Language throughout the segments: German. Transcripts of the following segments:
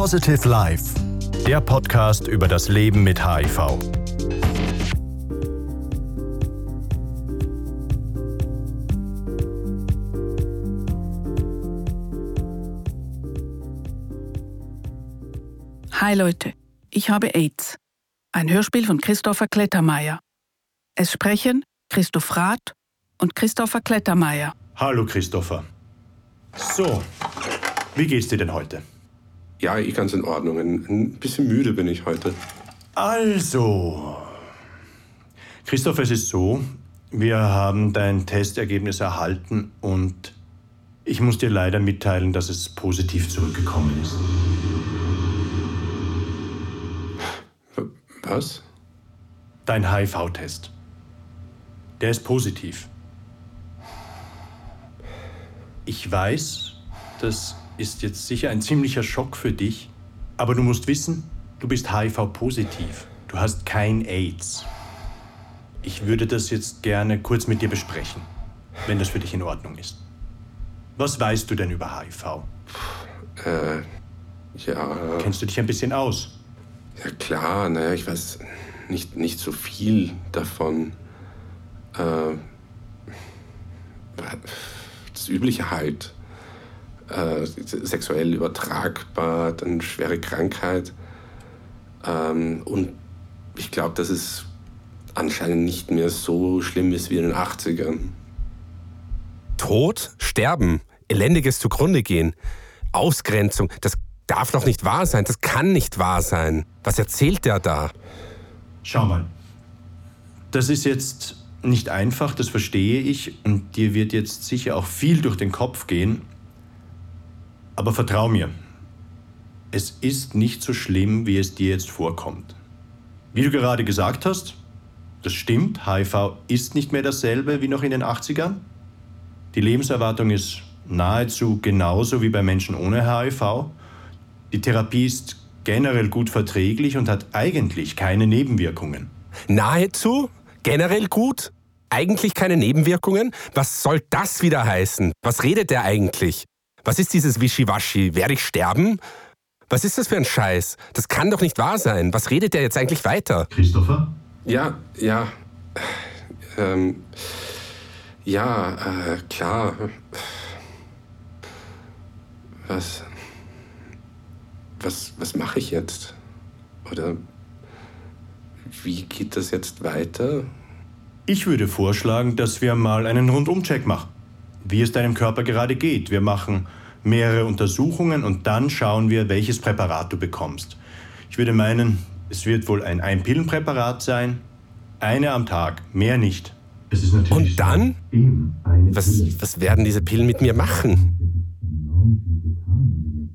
Positive Life, der Podcast über das Leben mit HIV. Hi Leute, ich habe AIDS. Ein Hörspiel von Christopher Klettermeier. Es sprechen Christoph Rath und Christopher Klettermeier. Hallo Christopher. So, wie geht's dir denn heute? Ja, ich ganz in Ordnung. Ein, bisschen müde bin ich heute. Also, Christopher, es ist so, wir haben dein Testergebnis erhalten und ich muss dir leider mitteilen, dass es positiv zurückgekommen ist. Was? Dein HIV-Test. Der ist positiv. Ich weiß, das ist jetzt sicher ein ziemlicher Schock für dich, aber du musst wissen, du bist HIV-positiv. Du hast kein AIDS. Ich würde das jetzt gerne kurz mit dir besprechen, wenn das für dich in Ordnung ist. Was weißt du denn über HIV? Äh, ja. Kennst du dich ein bisschen aus? Ja, klar, naja, ich weiß nicht, nicht so viel davon. Äh, das Übliche halt. Äh, sexuell übertragbar, dann schwere Krankheit. Ähm, und ich glaube, dass es anscheinend nicht mehr so schlimm ist wie in den 80ern. Tod, Sterben, elendiges zugrunde gehen, Ausgrenzung, das darf doch nicht wahr sein, das kann nicht wahr sein. Was erzählt der da? Schau mal, das ist jetzt nicht einfach, das verstehe ich, und dir wird jetzt sicher auch viel durch den Kopf gehen. Aber vertrau mir, es ist nicht so schlimm, wie es dir jetzt vorkommt. Wie du gerade gesagt hast, das stimmt, HIV ist nicht mehr dasselbe wie noch in den 80ern. Die Lebenserwartung ist nahezu genauso wie bei Menschen ohne HIV. Die Therapie ist generell gut verträglich und hat eigentlich keine Nebenwirkungen. Nahezu? Generell gut? Eigentlich keine Nebenwirkungen? Was soll das wieder heißen? Was redet der eigentlich? Was ist dieses Wischiwaschi? Werde ich sterben? Was ist das für ein Scheiß? Das kann doch nicht wahr sein. Was redet der jetzt eigentlich weiter? Christopher? Ja, ja. Ähm, ja, äh, klar. Was. Was, was mache ich jetzt? Oder wie geht das jetzt weiter? Ich würde vorschlagen, dass wir mal einen Rundumcheck machen, wie es deinem Körper gerade geht. Wir machen mehrere Untersuchungen und dann schauen wir, welches Präparat du bekommst. Ich würde meinen, es wird wohl ein Einpillenpräparat sein. Eine am Tag, mehr nicht. Und dann? Was, was werden diese Pillen mit mir machen?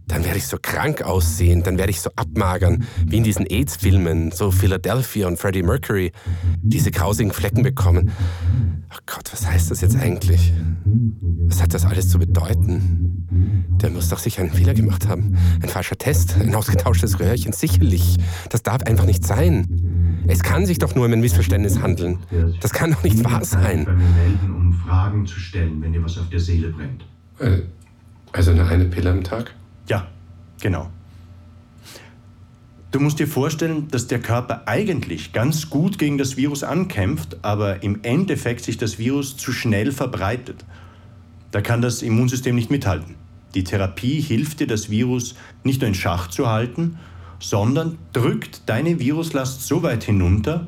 Dann werde ich so krank aussehen, dann werde ich so abmagern, wie in diesen AIDS-Filmen, so Philadelphia und Freddie Mercury, diese grausigen Flecken bekommen. Oh Gott, was heißt das jetzt eigentlich? Was hat das alles zu bedeuten? Der muss doch sicher einen Fehler gemacht haben. Ein falscher Test, ein ausgetauschtes Röhrchen, sicherlich. Das darf einfach nicht sein. Es kann sich doch nur um ein Missverständnis handeln. Das kann doch nicht wahr sein. melden, um Fragen zu stellen, wenn dir was auf der Seele brennt. Äh, also nur eine Pille am Tag? Ja, genau. Du musst dir vorstellen, dass der Körper eigentlich ganz gut gegen das Virus ankämpft, aber im Endeffekt sich das Virus zu schnell verbreitet. Da kann das Immunsystem nicht mithalten. Die Therapie hilft dir, das Virus nicht nur in Schach zu halten, sondern drückt deine Viruslast so weit hinunter,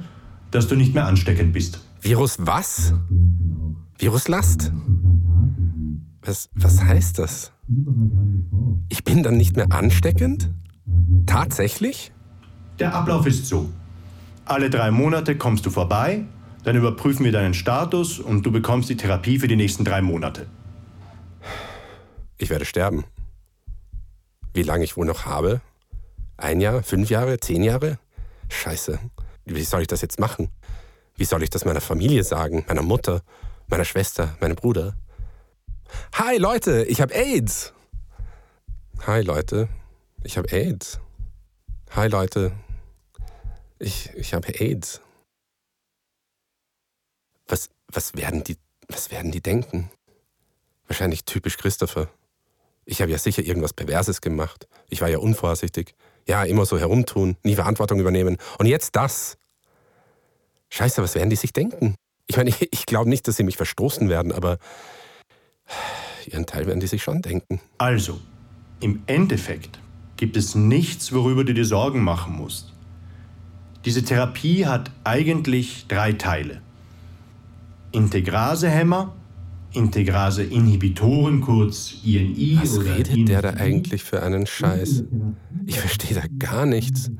dass du nicht mehr ansteckend bist. Virus was? Viruslast? Was, was heißt das? Ich bin dann nicht mehr ansteckend? Tatsächlich? Der Ablauf ist so. Alle drei Monate kommst du vorbei, dann überprüfen wir deinen Status und du bekommst die Therapie für die nächsten drei Monate. Ich werde sterben. Wie lange ich wohl noch habe? Ein Jahr, fünf Jahre, zehn Jahre? Scheiße. Wie soll ich das jetzt machen? Wie soll ich das meiner Familie sagen, meiner Mutter, meiner Schwester, meinem Bruder? Hi Leute, ich habe AIDS. Hi Leute, ich habe AIDS. Hi Leute, ich, ich habe AIDS. Was, was, werden die, was werden die denken? Wahrscheinlich typisch Christopher. Ich habe ja sicher irgendwas Perverses gemacht. Ich war ja unvorsichtig. Ja, immer so herumtun, nie Verantwortung übernehmen. Und jetzt das. Scheiße, was werden die sich denken? Ich meine, ich, ich glaube nicht, dass sie mich verstoßen werden, aber ihren Teil werden die sich schon denken. Also, im Endeffekt gibt es nichts, worüber du dir Sorgen machen musst. Diese Therapie hat eigentlich drei Teile. Integrasehämmer, Integrase-Inhibitoren, kurz INI. Was redet INI. der da eigentlich für einen Scheiß? Ich verstehe da gar nichts.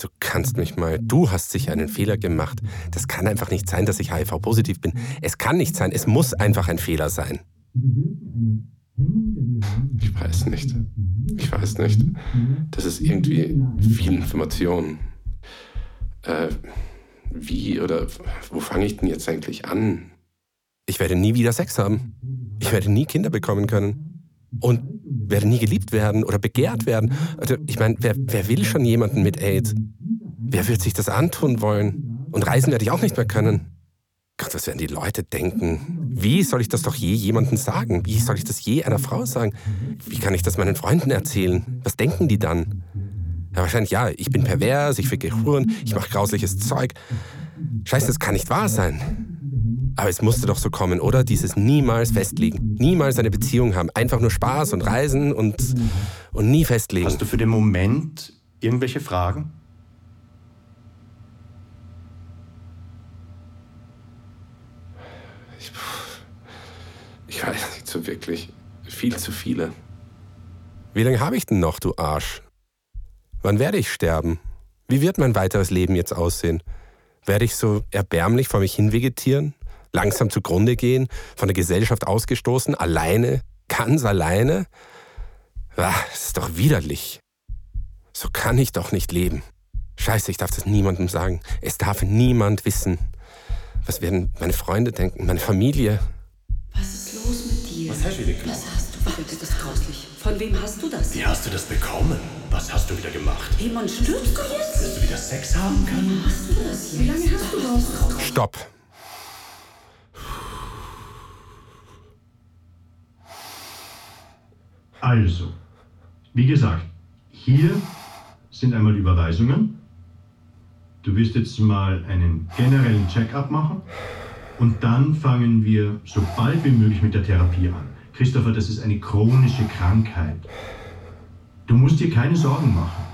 Du kannst mich mal. Du hast sicher einen Fehler gemacht. Das kann einfach nicht sein, dass ich HIV-positiv bin. Es kann nicht sein. Es muss einfach ein Fehler sein. Ich weiß nicht. Ich weiß nicht. Das ist irgendwie viel Information. Äh, wie oder wo fange ich denn jetzt eigentlich an? Ich werde nie wieder Sex haben. Ich werde nie Kinder bekommen können. Und werde nie geliebt werden oder begehrt werden. Also, ich meine, wer, wer will schon jemanden mit AIDS? Wer wird sich das antun wollen? Und reisen werde ich auch nicht mehr können. Gott, was werden die Leute denken? Wie soll ich das doch je jemandem sagen? Wie soll ich das je einer Frau sagen? Wie kann ich das meinen Freunden erzählen? Was denken die dann? Ja, wahrscheinlich, ja, ich bin pervers, ich ficke Huren, ich mache grausliches Zeug. Scheiße, das kann nicht wahr sein. Aber es musste doch so kommen, oder? Dieses niemals festlegen. Niemals eine Beziehung haben. Einfach nur Spaß und Reisen und, und nie festlegen. Hast du für den Moment irgendwelche Fragen? Ich weiß nicht so wirklich. Viel zu viele. Wie lange habe ich denn noch, du Arsch? Wann werde ich sterben? Wie wird mein weiteres Leben jetzt aussehen? Werde ich so erbärmlich vor mich hin vegetieren? Langsam zugrunde gehen? Von der Gesellschaft ausgestoßen? Alleine? Ganz alleine? Ah, das ist doch widerlich. So kann ich doch nicht leben. Scheiße, ich darf das niemandem sagen. Es darf niemand wissen. Was werden meine Freunde denken? Meine Familie? Was ist los mit dir? Was hast du wieder Was hast du? Was ist das grauslich? Von wem hast du das? Wie hast du das bekommen? Was hast du wieder gemacht? Hemon, stirbst du jetzt? Dass du wieder Sex haben können? Hast du das jetzt? Wie lange hast du das? Stopp. Also, wie gesagt, hier sind einmal die Überweisungen. Du wirst jetzt mal einen generellen Check-up machen und dann fangen wir so bald wie möglich mit der Therapie an. Christopher, das ist eine chronische Krankheit. Du musst dir keine Sorgen machen.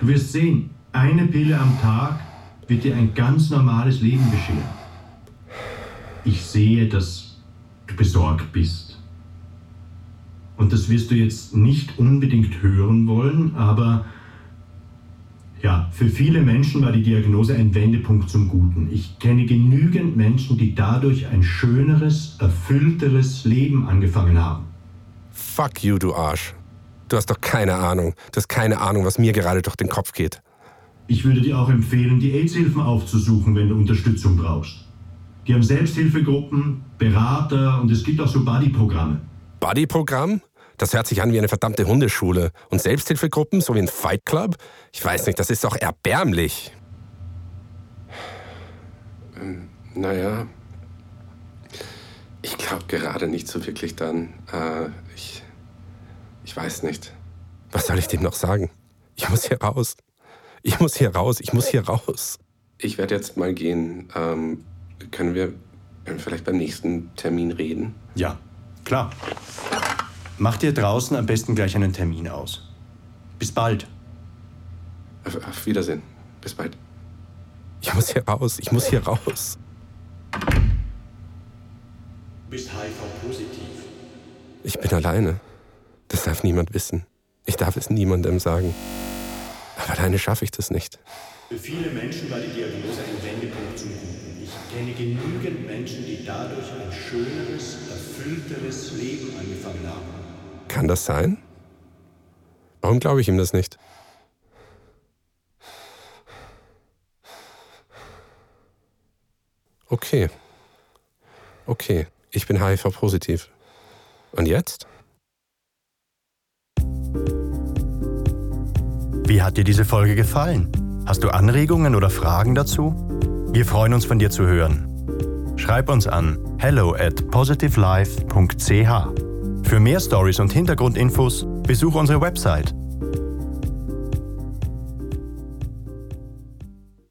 Du wirst sehen, eine Pille am Tag wird dir ein ganz normales Leben bescheren. Ich sehe, dass du besorgt bist. Und das wirst du jetzt nicht unbedingt hören wollen, aber ja, für viele Menschen war die Diagnose ein Wendepunkt zum Guten. Ich kenne genügend Menschen, die dadurch ein schöneres, erfüllteres Leben angefangen haben. Fuck you, du Arsch. Du hast doch keine Ahnung. Du hast keine Ahnung, was mir gerade durch den Kopf geht. Ich würde dir auch empfehlen, die AIDS-Hilfen aufzusuchen, wenn du Unterstützung brauchst. Die haben Selbsthilfegruppen, Berater und es gibt auch so Buddy-Programme. Buddy-Programm? Das hört sich an wie eine verdammte Hundeschule. Und Selbsthilfegruppen, so wie ein Fight Club? Ich weiß nicht, das ist doch erbärmlich. Naja, ich glaube gerade nicht so wirklich dann. Äh, ich, ich weiß nicht. Was soll ich dem noch sagen? Ich muss hier raus. Ich muss hier raus. Ich muss hier raus. Ich werde jetzt mal gehen. Ähm, können wir vielleicht beim nächsten Termin reden? Ja, klar. Mach dir draußen am besten gleich einen Termin aus. Bis bald. Auf, auf Wiedersehen. Bis bald. Ich muss hier raus. Ich muss hier raus. Du bist HIV-positiv. Ich bin alleine. Das darf niemand wissen. Ich darf es niemandem sagen. Aber alleine schaffe ich das nicht. Für viele Menschen war die Diagnose ein Wendepunkt zum Guten. Ich kenne genügend Menschen, die dadurch ein schöneres, erfüllteres Leben angefangen haben. Kann das sein? Warum glaube ich ihm das nicht? Okay. Okay, ich bin HIV-positiv. Und jetzt? Wie hat dir diese Folge gefallen? Hast du Anregungen oder Fragen dazu? Wir freuen uns von dir zu hören. Schreib uns an hello at positivelife.ch Für mehr Stories und Hintergrundinfos besuche unsere Website